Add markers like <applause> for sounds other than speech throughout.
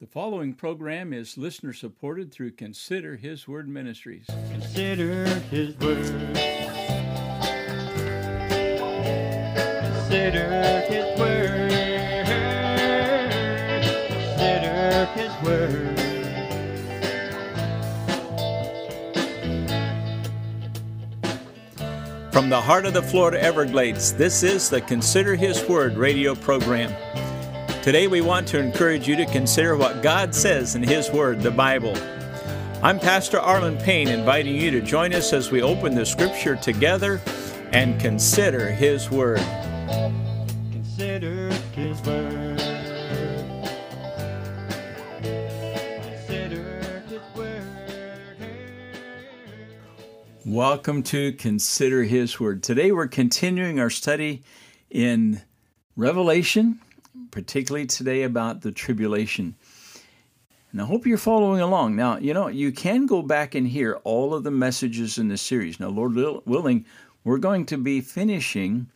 The following program is listener supported through Consider His Word Ministries. Consider His Word. Consider His Word. Consider His Word. From the heart of the Florida Everglades, this is the Consider His Word radio program. Today, we want to encourage you to consider what God says in His Word, the Bible. I'm Pastor Arlen Payne, inviting you to join us as we open the Scripture together and consider His Word. Consider His Word. Consider His Word. Welcome to Consider His Word. Today, we're continuing our study in Revelation particularly today about the tribulation. And I hope you're following along. Now, you know, you can go back and hear all of the messages in this series. Now, Lord willing, we're going to be finishing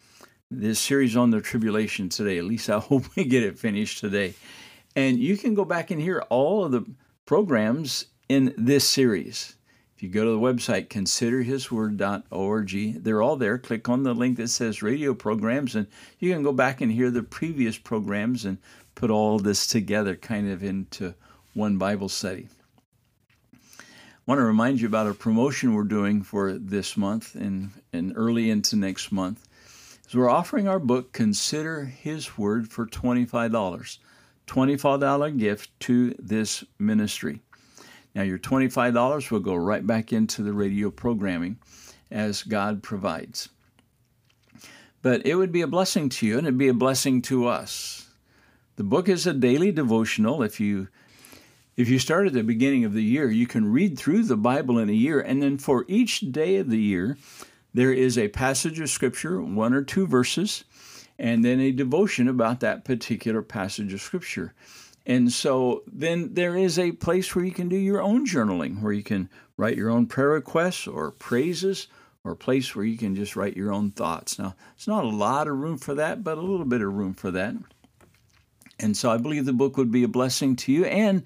this series on the tribulation today. At least I <laughs> hope we get it finished today. And you can go back and hear all of the programs in this series. You go to the website, considerhisword.org, they're all there. Click on the link that says radio programs, and you can go back and hear the previous programs and put all this together kind of into one Bible study. I want to remind you about a promotion we're doing for this month and, and early into next month. So we're offering our book, Consider His Word, for $25. $25 gift to this ministry. Now, your $25 will go right back into the radio programming as God provides. But it would be a blessing to you and it'd be a blessing to us. The book is a daily devotional. If you if you start at the beginning of the year, you can read through the Bible in a year, and then for each day of the year, there is a passage of Scripture, one or two verses, and then a devotion about that particular passage of Scripture. And so then there is a place where you can do your own journaling, where you can write your own prayer requests or praises, or a place where you can just write your own thoughts. Now, it's not a lot of room for that, but a little bit of room for that. And so I believe the book would be a blessing to you. And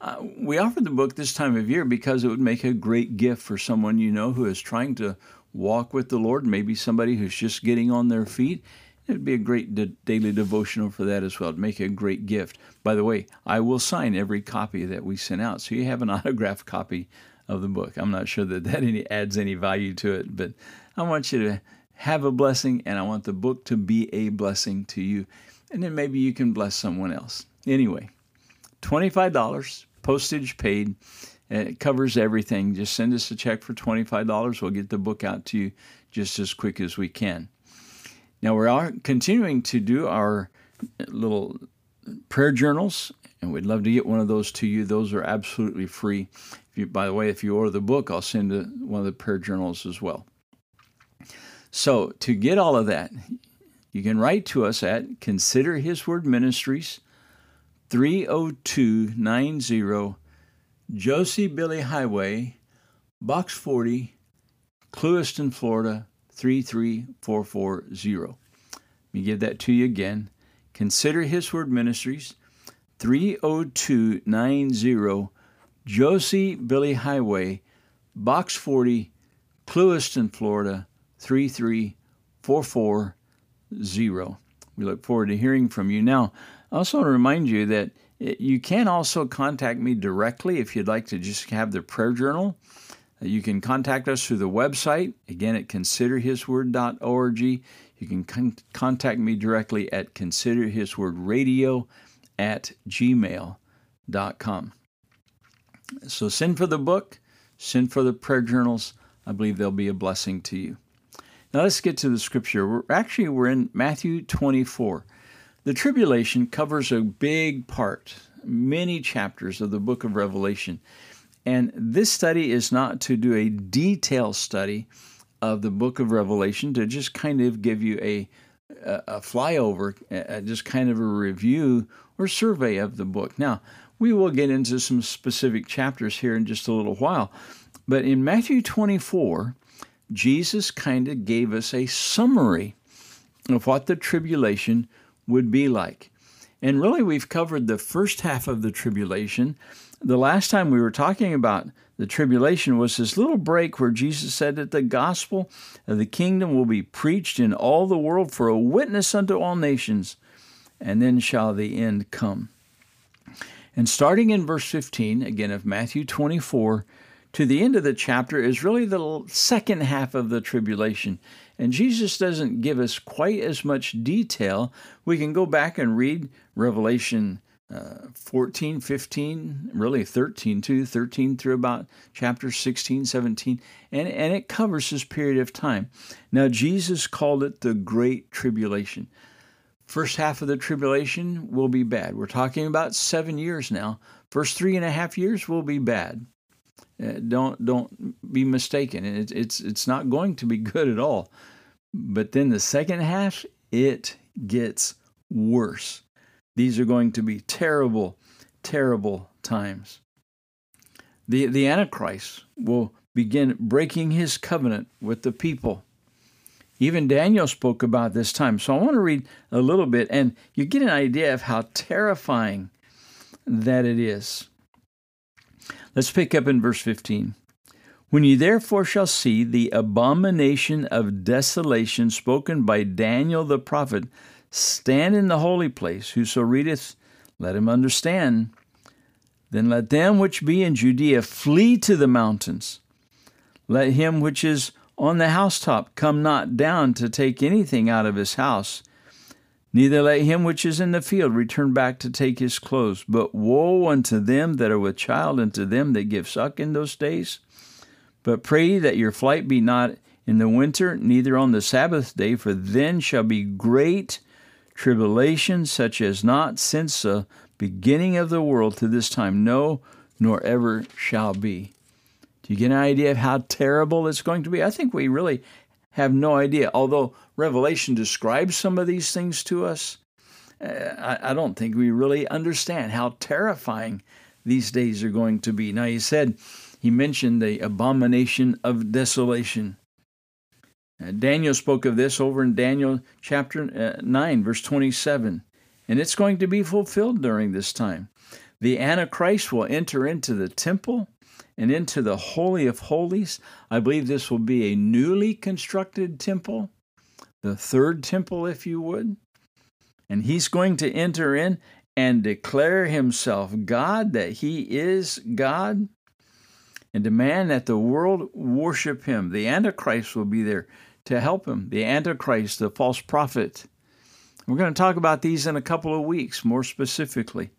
uh, we offer the book this time of year because it would make a great gift for someone you know who is trying to walk with the Lord, maybe somebody who's just getting on their feet It'd be a great de- daily devotional for that as well. to make a great gift. By the way, I will sign every copy that we send out, so you have an <laughs> autographed copy of the book. I'm not sure that that any, adds any value to it, but I want you to have a blessing, and I want the book to be a blessing to you, and then maybe you can bless someone else. Anyway, twenty-five dollars, postage paid. It covers everything. Just send us a check for $25. We'll get the book out to you just as quick as we can. Now, we are continuing to do our little prayer journals, and we'd love to get one of those to you. Those are absolutely free. You, by the way, if you order the book, I'll send a, one of the prayer journals as well. So, to get all of that, you can write to us at Consider His Word Ministries, 30290 Josie Billie Highway, Box 40, Clewiston, Florida 33440. Let me give that to you again. Consider His Word Ministries, 30290 Josie Billie Highway, Box 40, Clewiston, Florida, 33440. We look forward to hearing from you. Now, I also want to remind you that eh, you can also contact me directly if you'd like to just have the prayer journal. You can contact us through the website, again at considerhisword.org. You can con- contact me directly at considerhiswordradio at gmail.com. So send for the book, send for the prayer journals. I believe they'll be a blessing to you. Now let's get to the scripture. We're actually we're in Matthew 24. The tribulation covers a big part, many chapters of the book of Revelation. And this study is not to do a detailed study of the book of Revelation, to just kind of give you a, a, a flyover, a, just kind of a review or survey of the book. Now, we will get into some specific chapters here in just a little while. But in Matthew 24, Jesus kind of gave us a summary of what the tribulation would be like. And really, we've covered the first half of the tribulation. The last time we were talking about the tribulation was this little break where Jesus said that the gospel of the kingdom will be preached in all the world for a witness unto all nations, and then shall the end come. And starting in verse 15, again of Matthew 24, to the end of the chapter is really the second half of the tribulation. And Jesus doesn't give us quite as much detail. We can go back and read Revelation uh, 14, 15, really 13 too, 13 through about chapter 16, 17, and, and it covers this period of time. Now, Jesus called it the Great Tribulation. First half of the tribulation will be bad. We're talking about seven years now. First three and a half years will be bad. Uh, don't don't be mistaken. It, it's it's not going to be <laughs> good at all. But then the second half, it gets worse. These are going to be terrible, terrible times. The, the Antichrist will begin breaking his covenant with the people. Even Daniel spoke about this time. So I want to read a little bit, and you get an idea of how terrifying that it is. Let's pick up in verse 15. When ye therefore shall see the abomination of desolation spoken by Daniel the prophet stand in the holy place, whoso readeth, let him understand. Then let them which be in Judea flee to the mountains. Let him which is on the housetop come not down to take anything out of his house. Neither let him which is in the field return back to take his clothes. But woe unto them that are with child, and to them that give suck in those days. But pray that your flight be not in the winter, neither on the Sabbath day, for then shall be great tribulation, such as not since the beginning of the world to this time, no, nor ever shall be. Do you get an idea of how terrible it's going to be? I think we really have no idea. Although Revelation describes some of these things to us, I, I don't think we really understand how terrifying these days are going to be. Now, he said, he mentioned the abomination of desolation. Uh, Daniel spoke of this over in Daniel chapter uh, 9, verse 27, and it's going to be fulfilled during this time. The Antichrist will enter into the temple and into the Holy of Holies. I believe this will be a newly constructed temple, the third temple, if you would. And he's going to enter in and declare himself God, that he is God, and demand that the world worship him. The Antichrist will be there to help him. The Antichrist, the false prophet. We're going to talk about these in a couple of weeks more specifically.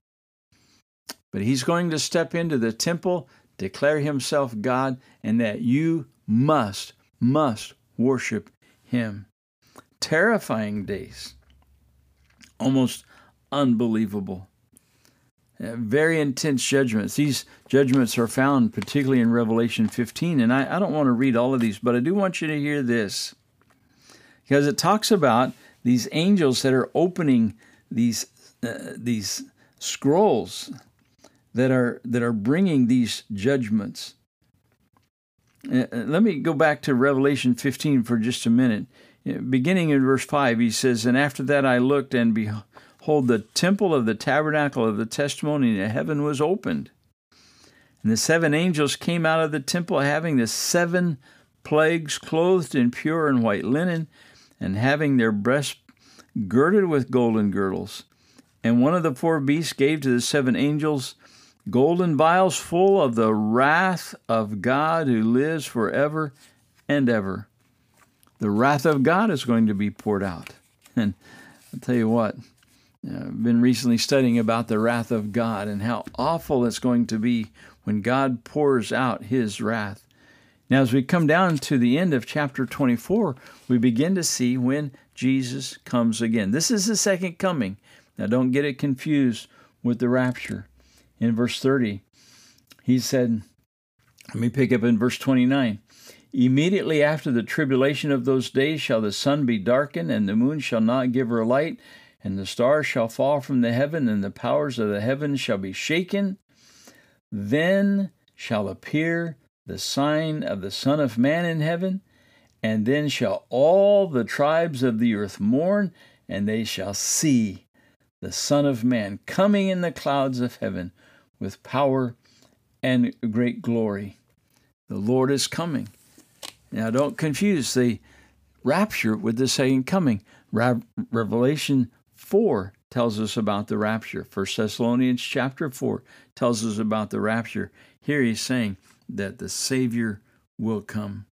But he's going to step into the temple, declare himself God, and that you must, must worship him. Terrifying days. Almost unbelievable. Uh, very intense judgments. These judgments are found particularly in Revelation 15, and I, I don't want to read all of these, but I do want you to hear this because it talks about these angels that are opening these uh, these scrolls that are that are bringing these judgments. Uh, uh let me go back to Revelation 15 for just a minute. Uh, beginning in verse 5, he says, And after that I looked, and behold, the temple of the tabernacle of the testimony in heaven was opened. And the seven angels came out of the temple, having the seven plagues, clothed in pure and white linen, and having their breasts girded with golden girdles. And one of the four beasts gave to the seven angels golden vials full of the wrath of God who lives forever and ever. The wrath of God is going to be poured out. <laughs> And I'll tell you what, I've been recently studying about the wrath of God and how awful it's going to be when God pours out his wrath. Now, as we come down to the end of chapter 24, we begin to see when Jesus comes again. This is the second coming. Now, don't get it confused with the rapture. In verse 30, he said, let me pick up in verse 29. Immediately after the tribulation of those days shall the sun be darkened, and the moon shall not give her light, and the stars shall fall from the heaven, and the powers of the heavens shall be shaken. Then shall appear the sign of the Son of Man in heaven, and then shall all the tribes of the earth mourn, and they shall see the Son of Man coming in the clouds of heaven with power and great glory. The Lord is coming. Now, don't confuse the rapture with the second coming. Revelation 4 tells us about the rapture. 1 Thessalonians chapter 4 tells us about the rapture. Here he's saying that the Savior will come.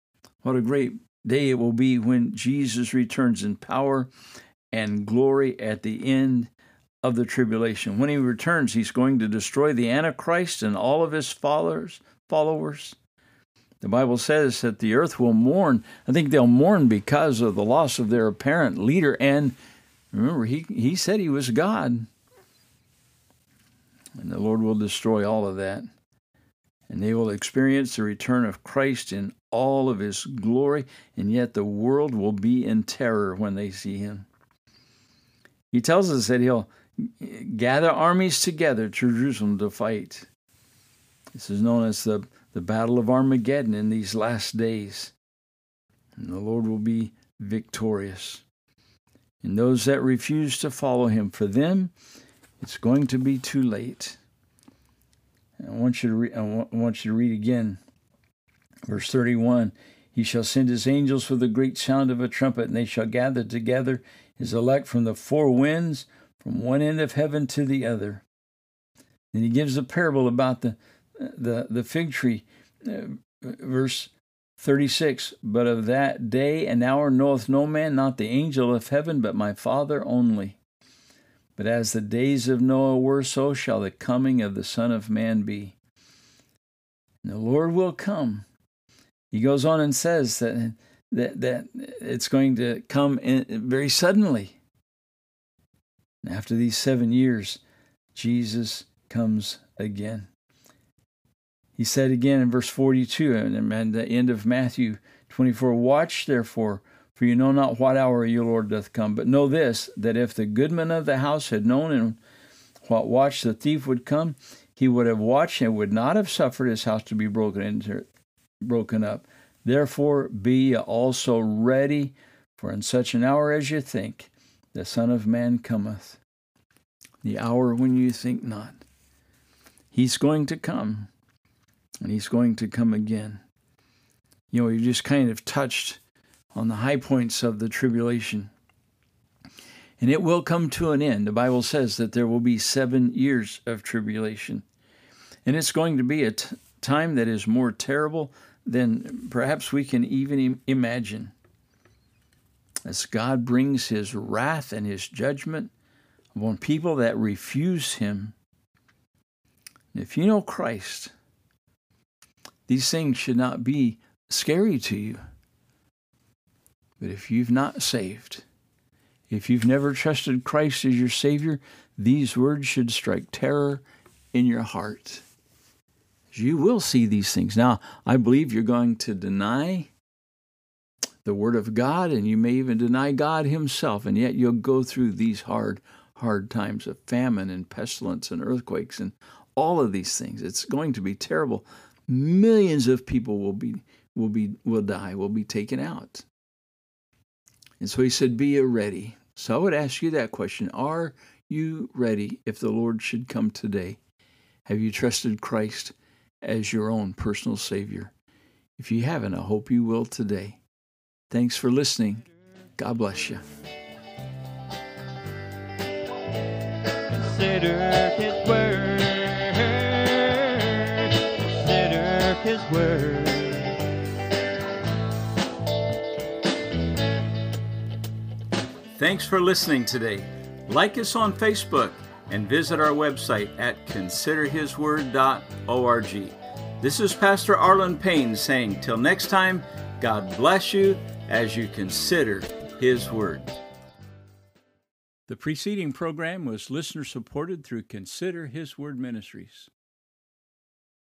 What a great day it will be when Jesus returns in power and glory at the end of the tribulation. When he returns, he's going to destroy the Antichrist and all of his followers. Followers. The Bible says that the earth will mourn. I think they'll mourn because of the loss of their apparent leader. And remember, he, he said he was God. And the Lord will destroy all of that. And they will experience the return of Christ in all of his glory. And yet the world will be in terror when they see him. He tells us that he'll gather armies together to Jerusalem to fight. This is known as the the battle of Armageddon in these last days. And the Lord will be victorious. And those that refuse to follow him, for them, it's going to be too late. I want you to re- I want you to read again, verse 31. He shall send his angels with a great sound of a trumpet, and they shall gather together his elect from the four winds, from one end of heaven to the other. And he gives a parable about the the, the fig tree. Uh, verse 36 But of that day and hour knoweth no man, not the angel of heaven, but my Father only. But as the days of Noah were, so shall the coming of the Son of Man be. And the Lord will come. He goes on and says that, that, that it's going to come in very suddenly. And after these seven years, Jesus comes again. He said again in verse 42 and at the end of Matthew 24 Watch therefore, for you know not what hour your Lord doth come. But know this, that if the goodman of the house had known in what watch the thief would come, he would have watched and would not have suffered his house to be broken into, broken up. Therefore be also ready, for in such an hour as you think, the Son of Man cometh. The hour when you think not. He's going to come and he's going to come again. You know, you just kind of touched on the high points of the tribulation. And it will come to an end. The Bible says that there will be seven years of tribulation. And it's going to be a t- time that is more terrible than perhaps we can even Im- imagine. As God brings his wrath and his judgment upon people that refuse him. And if you know Christ, these things should not be scary to you. But if you've not saved, if you've never trusted Christ as your Savior, these words should strike terror in your heart. You will see these things. Now, I believe you're going to deny the Word of God, and you may even deny God Himself, and yet you'll go through these hard, hard times of famine and pestilence and earthquakes and all of these things. It's going to be terrible millions of people will be will be will die, will be taken out. And so he said, Be ready. So I would ask you that question. Are you ready if the Lord should come today? Have you trusted Christ as your own personal Savior? If you haven't, I hope you will today. Thanks for listening. God bless you. Consider his word. Consider his word. Thanks for listening today. Like us on Facebook and visit our website at considerhisword.org. This is Pastor Arlen Payne saying, Till next time, God bless you as you consider His Word. The preceding program was listener supported through Consider His Word Ministries.